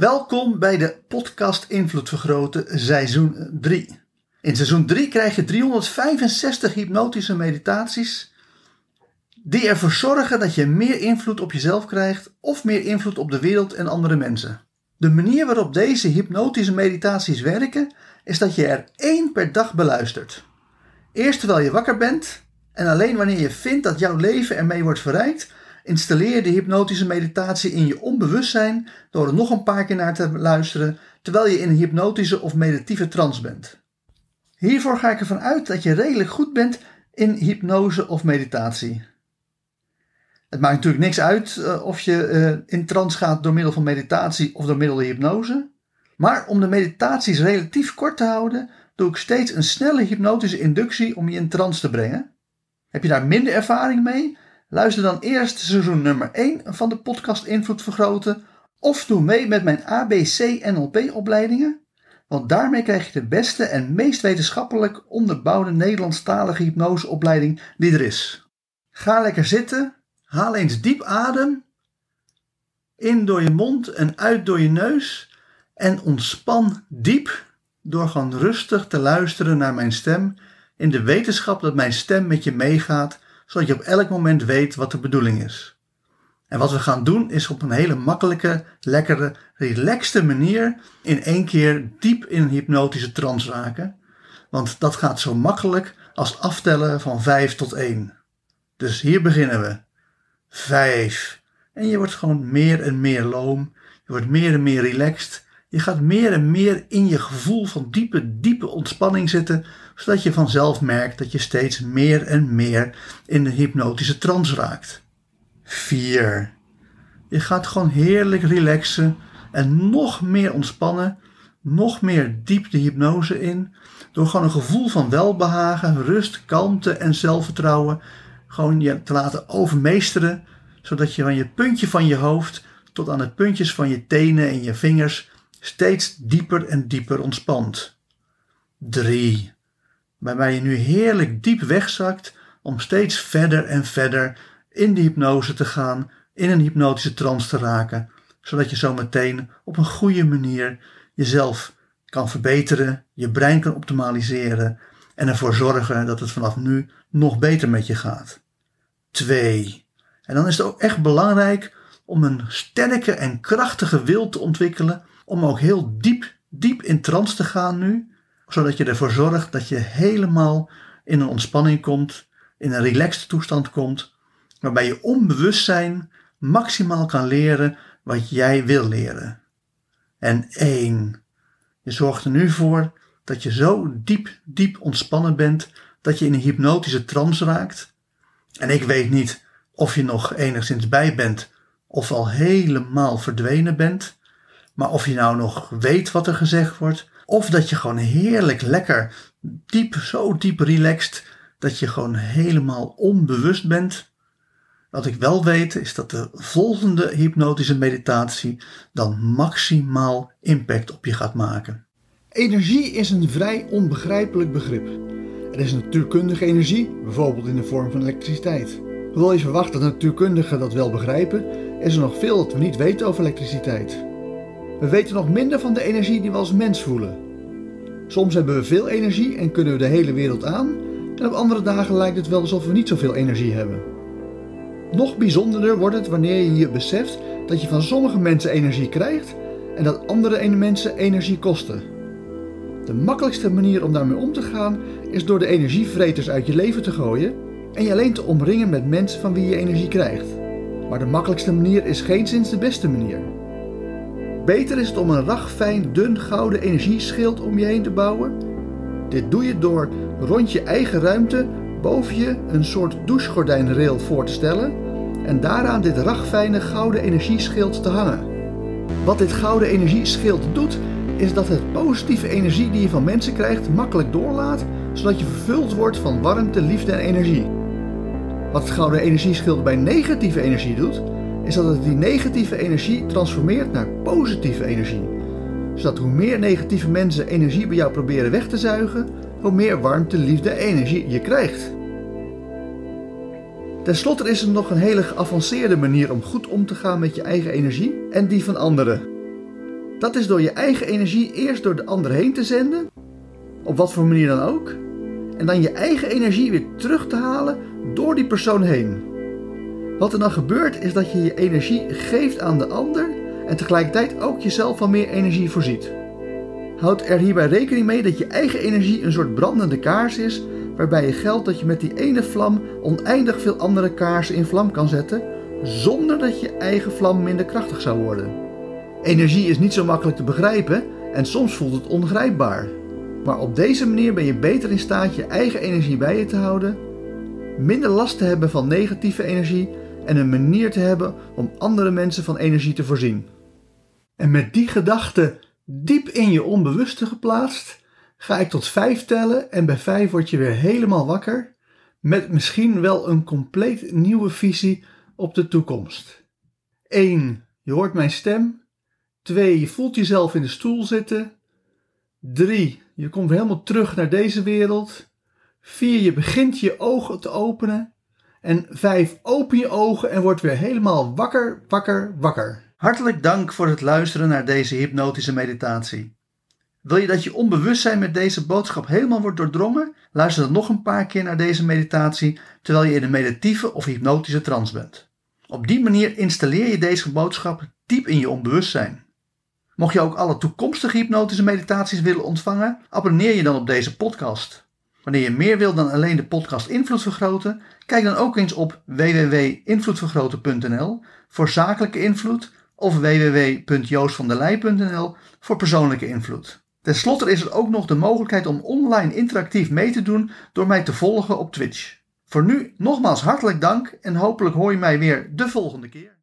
Welkom bij de podcast Invloed Vergroten seizoen 3. In seizoen 3 krijg je 365 hypnotische meditaties die ervoor zorgen dat je meer invloed op jezelf krijgt of meer invloed op de wereld en andere mensen. De manier waarop deze hypnotische meditaties werken is dat je er één per dag beluistert. Eerst terwijl je wakker bent en alleen wanneer je vindt dat jouw leven ermee wordt verrijkt, installeer de hypnotische meditatie in je onbewustzijn door er nog een paar keer naar te luisteren terwijl je in een hypnotische of meditieve trance bent. Hiervoor ga ik ervan uit dat je redelijk goed bent in hypnose of meditatie. Het maakt natuurlijk niks uit uh, of je uh, in trance gaat door middel van meditatie of door middel van hypnose. Maar om de meditaties relatief kort te houden, doe ik steeds een snelle hypnotische inductie om je in trance te brengen. Heb je daar minder ervaring mee? Luister dan eerst seizoen nummer 1 van de podcast Invloed Vergroten of doe mee met mijn ABC NLP opleidingen, want daarmee krijg je de beste en meest wetenschappelijk onderbouwde Nederlandstalige hypnoseopleiding die er is. Ga lekker zitten, haal eens diep adem, in door je mond en uit door je neus en ontspan diep door gewoon rustig te luisteren naar mijn stem in de wetenschap dat mijn stem met je meegaat, zodat je op elk moment weet wat de bedoeling is. En wat we gaan doen is op een hele makkelijke, lekkere, relaxte manier in één keer diep in een hypnotische trance raken. Want dat gaat zo makkelijk als aftellen van 5 tot 1. Dus hier beginnen we. 5. En je wordt gewoon meer en meer loom. Je wordt meer en meer relaxed. Je gaat meer en meer in je gevoel van diepe, diepe ontspanning zitten, zodat je vanzelf merkt dat je steeds meer en meer in de hypnotische trance raakt. 4. Je gaat gewoon heerlijk relaxen en nog meer ontspannen, nog meer diep de hypnose in, door gewoon een gevoel van welbehagen, rust, kalmte en zelfvertrouwen gewoon je te laten overmeesteren, zodat je van je puntje van je hoofd tot aan de puntjes van je tenen en je vingers steeds dieper en dieper ontspant. 3. Waarbij je nu heerlijk diep wegzakt om steeds verder en verder in de hypnose te gaan, in een hypnotische trance te raken, zodat je zo meteen op een goede manier jezelf kan verbeteren, je brein kan optimaliseren en ervoor zorgen dat het vanaf nu nog beter met je gaat. 2. En dan is het ook echt belangrijk om een sterke en krachtige wil te ontwikkelen om ook heel diep, diep in trance te gaan nu, zodat je ervoor zorgt dat je helemaal in een ontspanning komt, in een relaxed toestand komt, waarbij je onbewustzijn maximaal kan leren wat jij wil leren. En één, je zorgt er nu voor dat je zo diep, diep ontspannen bent dat je in een hypnotische trance raakt. En ik weet niet of je nog enigszins bij bent of al helemaal verdwenen bent. Maar of je nou nog weet wat er gezegd wordt, of dat je gewoon heerlijk lekker diep, zo diep relaxed, dat je gewoon helemaal onbewust bent. Wat ik wel weet is dat de volgende hypnotische meditatie dan maximaal impact op je gaat maken. Energie is een vrij onbegrijpelijk begrip. Er is natuurkundige energie, bijvoorbeeld in de vorm van elektriciteit. Hoewel je verwacht dat natuurkundigen dat wel begrijpen, is er nog veel dat we niet weten over elektriciteit. We weten nog minder van de energie die we als mens voelen. Soms hebben we veel energie en kunnen we de hele wereld aan, en op andere dagen lijkt het wel alsof we niet zoveel energie hebben. Nog bijzonderder wordt het wanneer je je beseft dat je van sommige mensen energie krijgt en dat andere mensen energie kosten. De makkelijkste manier om daarmee om te gaan is door de energievreters uit je leven te gooien en je alleen te omringen met mensen van wie je energie krijgt. Maar de makkelijkste manier is geen sinds de beste manier. Beter is het om een ragfijn, dun gouden energieschild om je heen te bouwen. Dit doe je door rond je eigen ruimte boven je een soort douchegordijnrail voor te stellen en daaraan dit ragfijne gouden energieschild te hangen. Wat dit gouden energieschild doet, is dat het positieve energie die je van mensen krijgt makkelijk doorlaat, zodat je vervuld wordt van warmte, liefde en energie. Wat het gouden energieschild bij negatieve energie doet, is dat het die negatieve energie transformeert naar positieve energie. Zodat hoe meer negatieve mensen energie bij jou proberen weg te zuigen, hoe meer warmte, liefde en energie je krijgt. Ten slotte is er nog een hele geavanceerde manier om goed om te gaan met je eigen energie en die van anderen. Dat is door je eigen energie eerst door de ander heen te zenden, op wat voor manier dan ook, en dan je eigen energie weer terug te halen door die persoon heen. Wat er dan gebeurt is dat je je energie geeft aan de ander en tegelijkertijd ook jezelf van meer energie voorziet. Houd er hierbij rekening mee dat je eigen energie een soort brandende kaars is, waarbij je geldt dat je met die ene vlam oneindig veel andere kaarsen in vlam kan zetten, zonder dat je eigen vlam minder krachtig zou worden. Energie is niet zo makkelijk te begrijpen en soms voelt het ongrijpbaar. Maar op deze manier ben je beter in staat je eigen energie bij je te houden, minder last te hebben van negatieve energie en een manier te hebben om andere mensen van energie te voorzien. En met die gedachte diep in je onbewuste geplaatst, ga ik tot vijf tellen en bij vijf word je weer helemaal wakker met misschien wel een compleet nieuwe visie op de toekomst. 1. Je hoort mijn stem. 2. Je voelt jezelf in de stoel zitten. 3. Je komt helemaal terug naar deze wereld. 4. Je begint je ogen te openen. En 5. Open je ogen en word weer helemaal wakker, wakker, wakker. Hartelijk dank voor het luisteren naar deze hypnotische meditatie. Wil je dat je onbewustzijn met deze boodschap helemaal wordt doordrongen? Luister dan nog een paar keer naar deze meditatie terwijl je in een meditieve of hypnotische trance bent. Op die manier installeer je deze boodschap diep in je onbewustzijn. Mocht je ook alle toekomstige hypnotische meditaties willen ontvangen, abonneer je dan op deze podcast. Wanneer je meer wilt dan alleen de podcast Invloed Vergroten, kijk dan ook eens op www.invloedvergroten.nl voor zakelijke invloed of www.joostvandelij.nl voor persoonlijke invloed. Ten slotte is er ook nog de mogelijkheid om online interactief mee te doen door mij te volgen op Twitch. Voor nu nogmaals hartelijk dank en hopelijk hoor je mij weer de volgende keer.